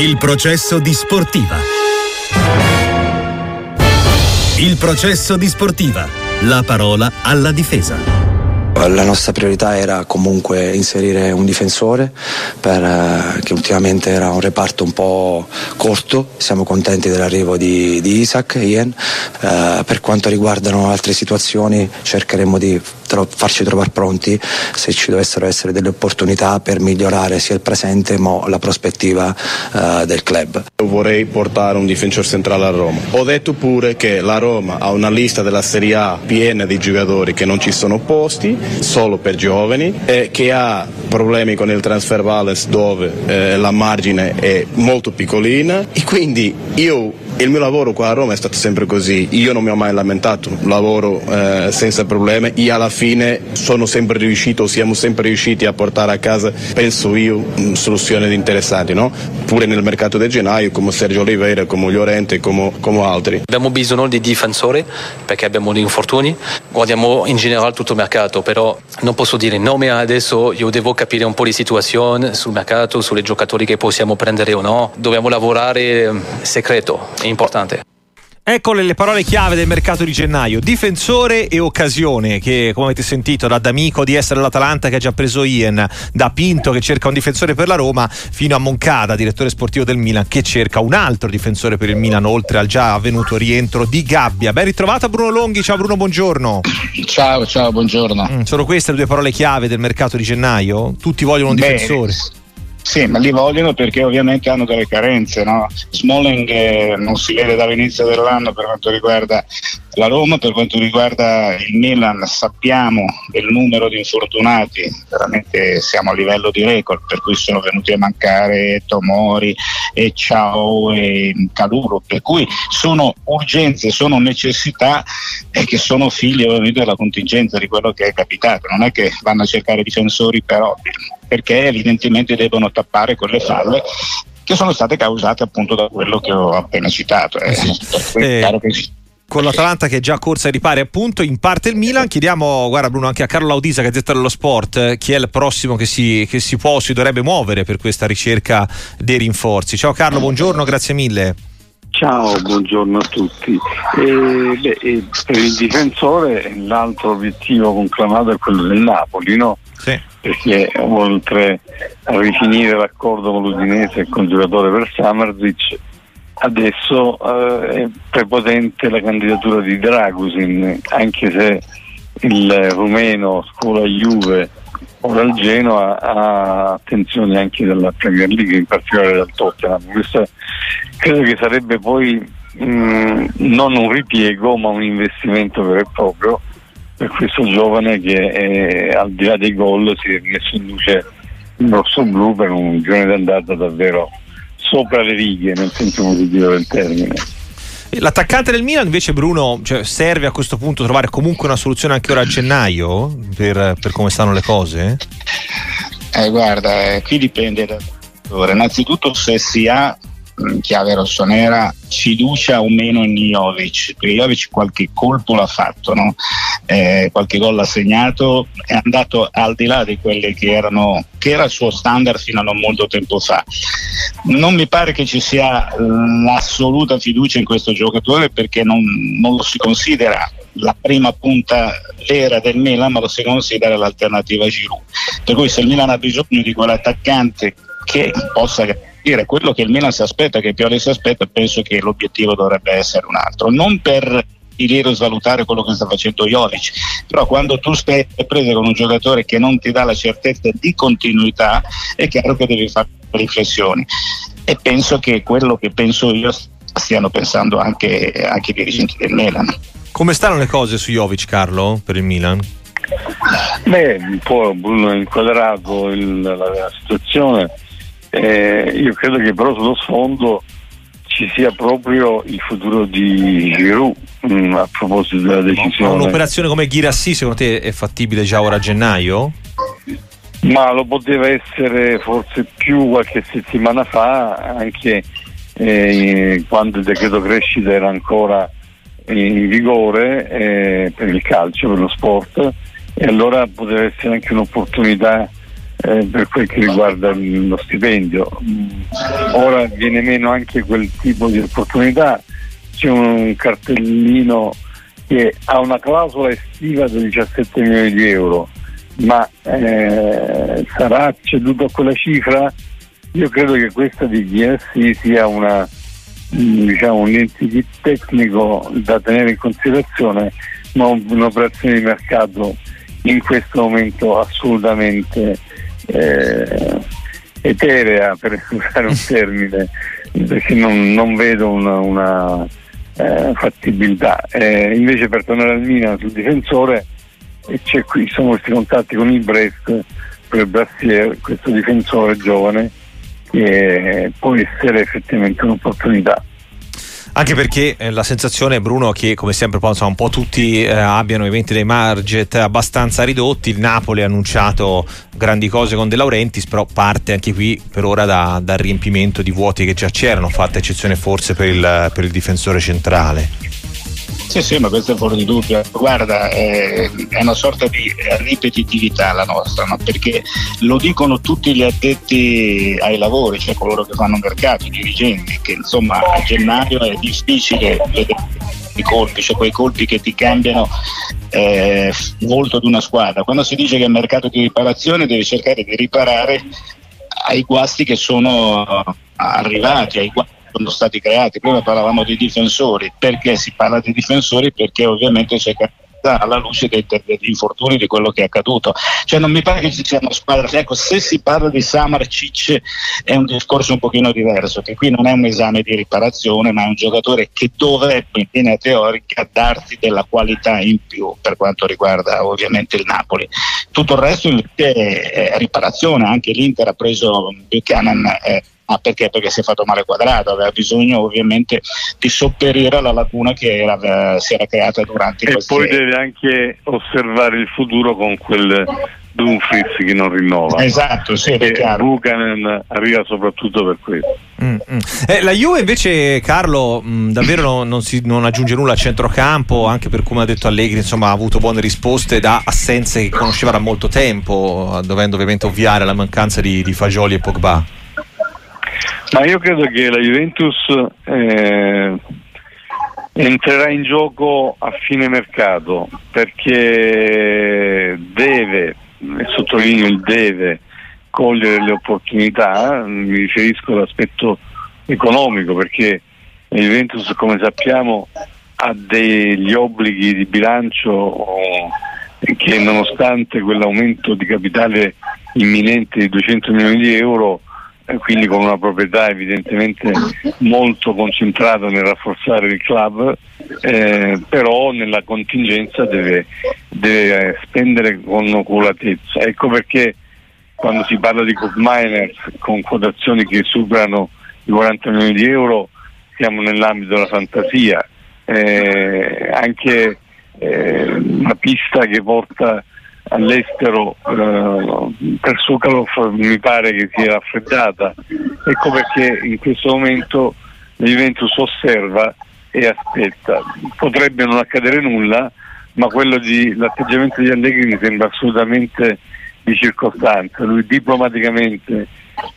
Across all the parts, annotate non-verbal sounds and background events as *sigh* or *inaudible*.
Il processo di sportiva. Il processo di sportiva. La parola alla difesa. La nostra priorità era comunque inserire un difensore per, eh, che ultimamente era un reparto un po' corto, siamo contenti dell'arrivo di, di Isaac, Ian. Eh, per quanto riguardano altre situazioni cercheremo di tro- farci trovare pronti se ci dovessero essere delle opportunità per migliorare sia il presente ma la prospettiva eh, del club. Vorrei portare un difensore centrale a Roma. Ho detto pure che la Roma ha una lista della Serie A piena di giocatori che non ci sono posti solo per giovani e che ha problemi con il transfer balance dove eh, la margine è molto piccolina e quindi io il mio lavoro qua a Roma è stato sempre così, io non mi ho mai lamentato, lavoro eh, senza problemi. E alla fine sono sempre riuscito, siamo sempre riusciti a portare a casa, penso io, soluzioni interessanti, no? pure nel mercato del gennaio come Sergio Oliveira, come Llorente, come, come altri. Abbiamo bisogno di difensori perché abbiamo degli infortuni, guardiamo in generale tutto il mercato, però non posso dire nome adesso, io devo capire un po' di situazione sul mercato, sulle giocatori che possiamo prendere o no, dobbiamo lavorare segreto importante. Eccole le parole chiave del mercato di gennaio. Difensore e occasione, che come avete sentito da D'Amico di essere l'Atalanta che ha già preso Ian, da Pinto che cerca un difensore per la Roma, fino a Moncada, direttore sportivo del Milan, che cerca un altro difensore per il Milan, oltre al già avvenuto rientro di Gabbia. Ben ritrovata Bruno Longhi, ciao Bruno, buongiorno. Ciao, ciao, buongiorno. Mm, sono queste le due parole chiave del mercato di gennaio? Tutti vogliono un Beh, difensore? Sì, ma li vogliono perché ovviamente hanno delle carenze. No? Smalling eh, non si vede dall'inizio dell'anno per quanto riguarda la Roma, per quanto riguarda il Milan sappiamo del numero di infortunati, veramente siamo a livello di record, per cui sono venuti a mancare Tomori e Ciao e Caluro, per cui sono urgenze, sono necessità e che sono figli ovviamente della contingenza di quello che è capitato, non è che vanno a cercare difensori per hobby, perché evidentemente devono tappare quelle falle che sono state causate appunto da quello che ho appena citato. Eh, eh, chiaro che sì con l'Atalanta che è già corsa ai ripari appunto in parte il Milan chiediamo guarda Bruno anche a Carlo Laudisa Gazzetta dello Sport chi è il prossimo che si, che si può si dovrebbe muovere per questa ricerca dei rinforzi ciao Carlo buongiorno grazie mille Ciao, buongiorno a tutti. E, beh, per il difensore l'altro obiettivo conclamato è quello del Napoli, no? Sì. Perché oltre a rifinire l'accordo con l'Udinese e con il giocatore per Samarzic, adesso eh, è prepotente la candidatura di Dragusin, anche se il rumeno scuola Juve ora il Genoa ha attenzioni anche dalla Premier League, in particolare dal Tottenham. Questo credo che sarebbe poi mh, mm, non un ripiego ma un investimento vero e proprio per questo giovane che è, al di là dei gol si è messo in luce il rosso blu per un giorno d'andata davvero sopra le righe nel senso positivo del termine. L'attaccante del Milan invece Bruno cioè, serve a questo punto trovare comunque una soluzione anche ora a gennaio per, per come stanno le cose? Eh, guarda, eh, qui dipende da innanzitutto se si ha in chiave rossonera fiducia o meno in Jovic perché Jovic qualche colpo l'ha fatto no? eh, qualche gol l'ha segnato è andato al di là di quelle che erano che era il suo standard fino a non molto tempo fa non mi pare che ci sia l'assoluta fiducia in questo giocatore perché non, non lo si considera la prima punta vera del Milan ma lo si considera l'alternativa a Giroud per cui se il Milan ha bisogno di quell'attaccante che possa dire quello che il Milan si aspetta, che Pioli si aspetta, penso che l'obiettivo dovrebbe essere un altro. Non per dire svalutare quello che sta facendo Jovic, però quando tu stai prese con un giocatore che non ti dà la certezza di continuità, è chiaro che devi fare riflessioni. E penso che quello che penso io stiano pensando anche, anche i dirigenti del Milan. Come stanno le cose su Jovic, Carlo, per il Milan? Beh, un po' Bruno ha inquadrato il, la, la situazione eh, io credo che però sullo sfondo ci sia proprio il futuro di Giroud mh, mm, a proposito della decisione. Ma un'operazione come Girassi secondo te è fattibile già ora a gennaio? Ma lo poteva essere forse più qualche settimana fa, anche eh, quando il decreto crescita era ancora in vigore eh, per il calcio, per lo sport, e allora poteva essere anche un'opportunità eh, per quel che riguarda lo stipendio. Ora viene meno anche quel tipo di opportunità, c'è un cartellino che ha una clausola estiva di 17 milioni di euro, ma eh, sarà ceduto a quella cifra? Io credo che questa di GSI sia una, diciamo, un ente tecnico da tenere in considerazione, ma un'operazione di mercato in questo momento assolutamente eh, eterea, per usare un *laughs* termine, perché non, non vedo una, una eh, fattibilità. Eh, invece per tornare al Milan sul difensore, c'è qui, sono questi contatti con il Brest per Brassier, questo difensore giovane che può essere effettivamente un'opportunità. Anche perché eh, la sensazione, Bruno, che come sempre penso, un po' tutti eh, abbiano eventi dei marget abbastanza ridotti. Il Napoli ha annunciato grandi cose con De Laurentiis, però parte anche qui per ora da, dal riempimento di vuoti che già c'erano, fatta eccezione forse per il, per il difensore centrale. Sì, sì, ma questo è fuori di dubbio. Guarda, eh, è una sorta di ripetitività la nostra, no? perché lo dicono tutti gli addetti ai lavori, cioè coloro che fanno mercato, i dirigenti, che insomma a gennaio è difficile i colpi, cioè quei colpi che ti cambiano eh, volto di una squadra. Quando si dice che è mercato di riparazione devi cercare di riparare ai guasti che sono arrivati, ai guasti sono stati creati. Prima parlavamo di difensori, perché si parla di difensori? Perché ovviamente c'è alla luce dei, degli infortuni di quello che è accaduto. Cioè non mi pare che ci sia una squadra. Ecco, se si parla di Samar Cicce è un discorso un pochino diverso, che qui non è un esame di riparazione, ma è un giocatore che dovrebbe in linea teorica darti della qualità in più per quanto riguarda ovviamente il Napoli. Tutto il resto invece è riparazione, anche l'Inter ha preso Buchanan. Eh, Ah, perché? Perché si è fatto male quadrato, aveva bisogno ovviamente di sopperire alla lacuna che era, eh, si era creata durante e questi E poi deve anche osservare il futuro con quel Dumfries che non rinnova. Esatto, sì, è chiaro. Buchanan arriva soprattutto per questo. Mm, mm. Eh, la Juve invece, Carlo, mh, mm, davvero non, non, si, non, aggiunge nulla a centrocampo, anche per come ha detto Allegri, insomma ha avuto buone risposte da assenze che conosceva da molto tempo, dovendo ovviamente ovviare la mancanza di, di Fagioli e Pogba. Ma io credo che la Juventus eh, entrerà in gioco a fine mercato perché deve, e sottolineo il deve, cogliere le opportunità, mi riferisco all'aspetto economico perché la Juventus come sappiamo ha degli obblighi di bilancio che nonostante quell'aumento di capitale imminente di 200 milioni di euro quindi con una proprietà evidentemente molto concentrata nel rafforzare il club, eh, però nella contingenza deve, deve, spendere con oculatezza. Ecco perché quando si parla di coop miners con quotazioni che superano i 40 milioni di euro siamo nell'ambito della fantasia. Eh, anche eh, una pista che porta all'estero eh, per Sukalov mi pare che sia raffreddata. Ecco perché in questo momento la Juventus osserva e aspetta. Potrebbe non accadere nulla ma quello di l'atteggiamento di Allegri mi sembra assolutamente di circostanza. Lui diplomaticamente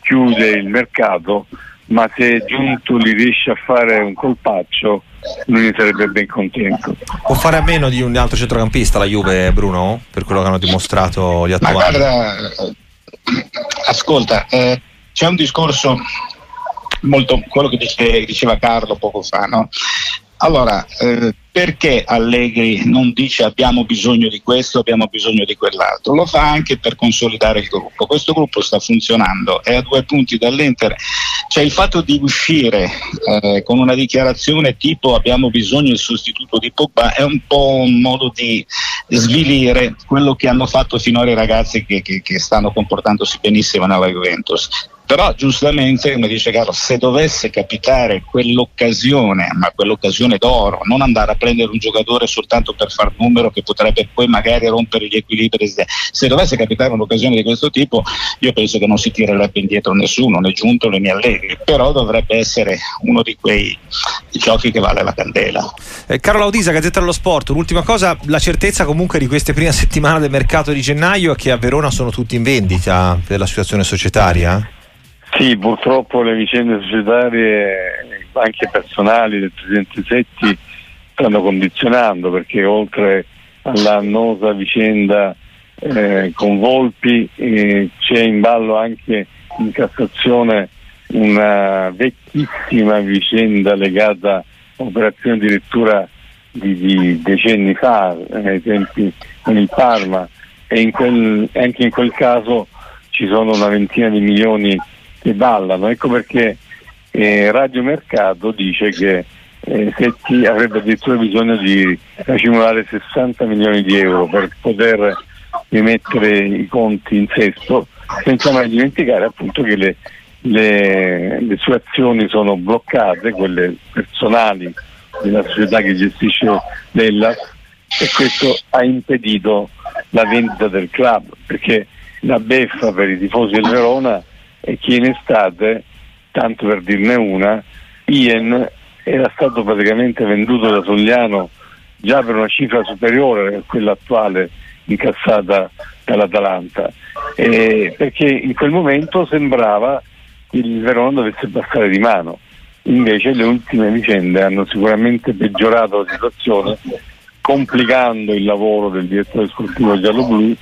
chiude il mercato ma se Giuntoli riesce a fare un colpaccio lui ne sarebbe ben contento. Può fare a meno di un altro centrocampista la Juve, Bruno, per quello che hanno dimostrato gli attuali? Ma guarda, ascolta, eh, c'è un discorso molto, quello che dice, diceva Carlo poco fa, no? Allora, eh, perché Allegri non dice abbiamo bisogno di questo, abbiamo bisogno di quell'altro? Lo fa anche per consolidare il gruppo. Questo gruppo sta funzionando, è a due punti dall'Inter. Cioè il fatto di uscire eh, con una dichiarazione tipo abbiamo bisogno del sostituto di Pogba è un po' un modo di svilire quello che hanno fatto finora i ragazzi che, che, che stanno comportandosi benissimo nella Juventus Però giustamente, come dice Carlo, se dovesse capitare quell'occasione, ma quell'occasione d'oro, non andare a prendere un giocatore soltanto per far numero che potrebbe poi magari rompere gli equilibri, se dovesse capitare un'occasione di questo tipo, io penso che non si tirerebbe indietro nessuno, né Giunto né Allegri, però dovrebbe essere uno di quei giochi che vale la candela. Eh, Carlo Audisa, Gazzetta dello Sport, l'ultima cosa, la certezza comunque di queste prime *laughs* settimane del mercato di gennaio è che a Verona sono tutti in vendita per la situazione societaria? Sì, purtroppo le vicende societarie, anche personali del Presidente Setti, stanno condizionando perché oltre all'annosa vicenda eh, con Volpi eh, c'è in ballo anche in Cassazione una vecchissima vicenda legata a operazioni addirittura di, di decenni fa, ai tempi con il Parma. E in quel, anche in quel caso ci sono una ventina di milioni che ballano. Ecco perché eh, Radio Mercato dice che eh, Setti avrebbe addirittura bisogno di accumulare 60 milioni di euro per poter rimettere i conti in sesto, senza mai dimenticare appunto che le, le, le sue azioni sono bloccate, quelle personali della società che gestisce l'Ellas e questo ha impedito la vendita del club perché la beffa per i tifosi del Verona è che in estate, tanto per dirne una, Ian era stato praticamente venduto da Sogliano già per una cifra superiore a quella attuale incassata dall'Atalanta. Eh, perché in quel momento sembrava che il Verona dovesse passare di mano. Invece le ultime vicende hanno sicuramente peggiorato la situazione complicando il lavoro del direttore sportivo giallo-blu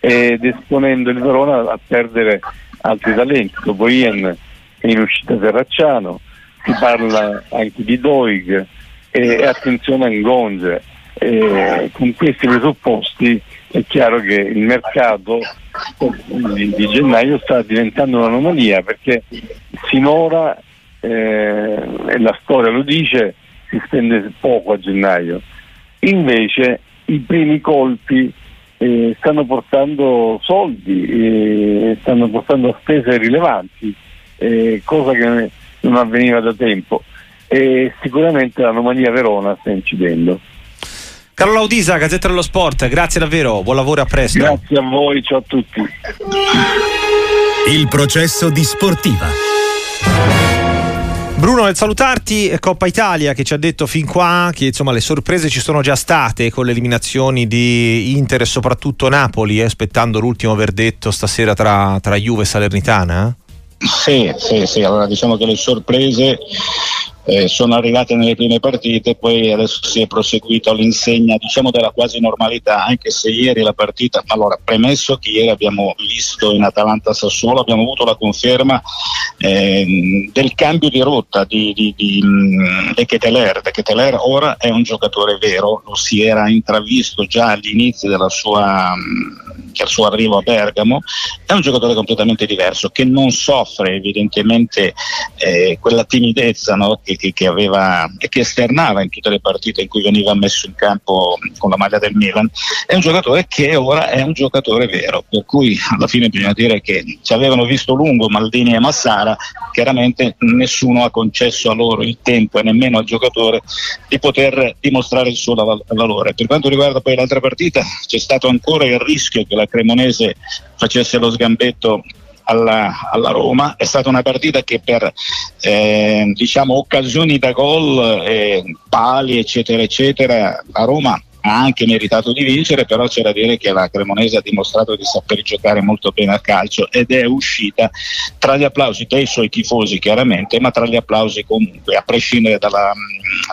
ed esponendo il Verona a perdere altri talenti dopo Ian è in uscita Serracciano si parla anche di Doig e attenzione a Ngonze eh, con questi presupposti è chiaro che il mercato di, di gennaio sta diventando un'anomalia perché finora, eh, e la storia lo dice, si spende poco a gennaio. Invece i primi colpi eh, stanno portando soldi, eh, stanno portando spese rilevanti, eh, cosa che non avveniva da tempo. E sicuramente l'anomalia Verona sta incidendo. Carlo Laudisa, Gazzetta dello Sport, grazie davvero, buon lavoro e a presto. Grazie a voi, ciao a tutti. Il processo di sportiva. Bruno, nel salutarti, Coppa Italia che ci ha detto fin qua che insomma, le sorprese ci sono già state con le eliminazioni di Inter e soprattutto Napoli, eh, aspettando l'ultimo verdetto stasera tra, tra Juve e Salernitana? Sì, sì, sì, allora diciamo che le sorprese eh, sono arrivate nelle prime partite, poi adesso si è proseguito all'insegna diciamo della quasi normalità, anche se ieri la partita, allora premesso che ieri abbiamo visto in Atalanta Sassuolo, abbiamo avuto la conferma eh, del cambio di rotta di, di, di, mm, De Keteler. De Keteler ora è un giocatore vero, lo si era intravisto già all'inizio mm, del suo arrivo a Bergamo, è un giocatore completamente diverso che non soffre evidentemente eh, quella timidezza no, che che, che, aveva che esternava in tutte le partite in cui veniva messo in campo con la maglia del Milan, è un giocatore che ora è un giocatore vero, per cui alla fine bisogna dire che ci avevano visto lungo Maldini e Massara, chiaramente nessuno ha concesso a loro il tempo e nemmeno al giocatore di poter dimostrare il suo valore. Per quanto riguarda poi l'altra partita c'è stato ancora il rischio che la Cremonese facesse lo sgambetto alla, alla, Roma. È stata una partita che per eh, diciamo, occasioni da gol, eh, pali eccetera eccetera, la Roma ha anche meritato di vincere, però c'è da dire che la Cremonese ha dimostrato di saper giocare molto bene a calcio ed è uscita tra gli applausi dei suoi tifosi chiaramente, ma tra gli applausi comunque, a prescindere dalla,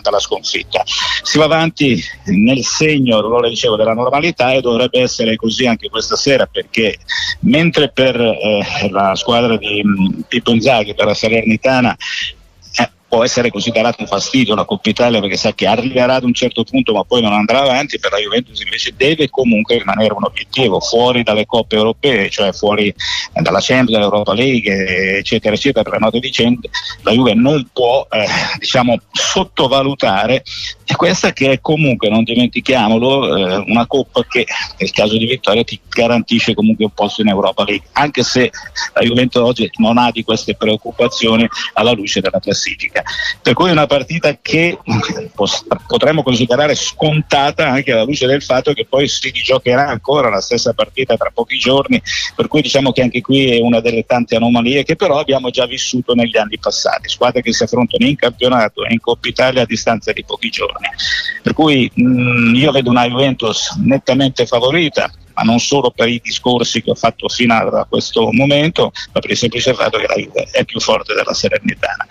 dalla sconfitta. Si va avanti nel segno, lo dicevo, della normalità e dovrebbe essere così anche questa sera perché mentre per eh, la squadra di Pippo Inzaghi, per la Salernitana, può essere considerato un fastidio la Coppa Italia perché sa che arriverà ad un certo punto ma poi non andrà avanti, per la Juventus invece deve comunque rimanere un obiettivo fuori dalle coppe europee, cioè fuori dalla Champions, dall'Europa League, eccetera, eccetera, per note vicende, la Juve non può eh, diciamo, sottovalutare questa che è comunque, non dimentichiamolo, eh, una coppa che nel caso di vittoria ti garantisce comunque un posto in Europa League, anche se la Juventus oggi non ha di queste preoccupazioni alla luce della classifica. Per cui è una partita che potremmo considerare scontata anche alla luce del fatto che poi si giocherà ancora la stessa partita tra pochi giorni, per cui diciamo che anche qui è una delle tante anomalie che però abbiamo già vissuto negli anni passati, squadre che si affrontano in campionato e in Coppa Italia a distanza di pochi giorni. Per cui mh, io vedo una Juventus nettamente favorita, ma non solo per i discorsi che ho fatto fino a questo momento, ma per il semplice fatto che la Juve è più forte della Serenitana.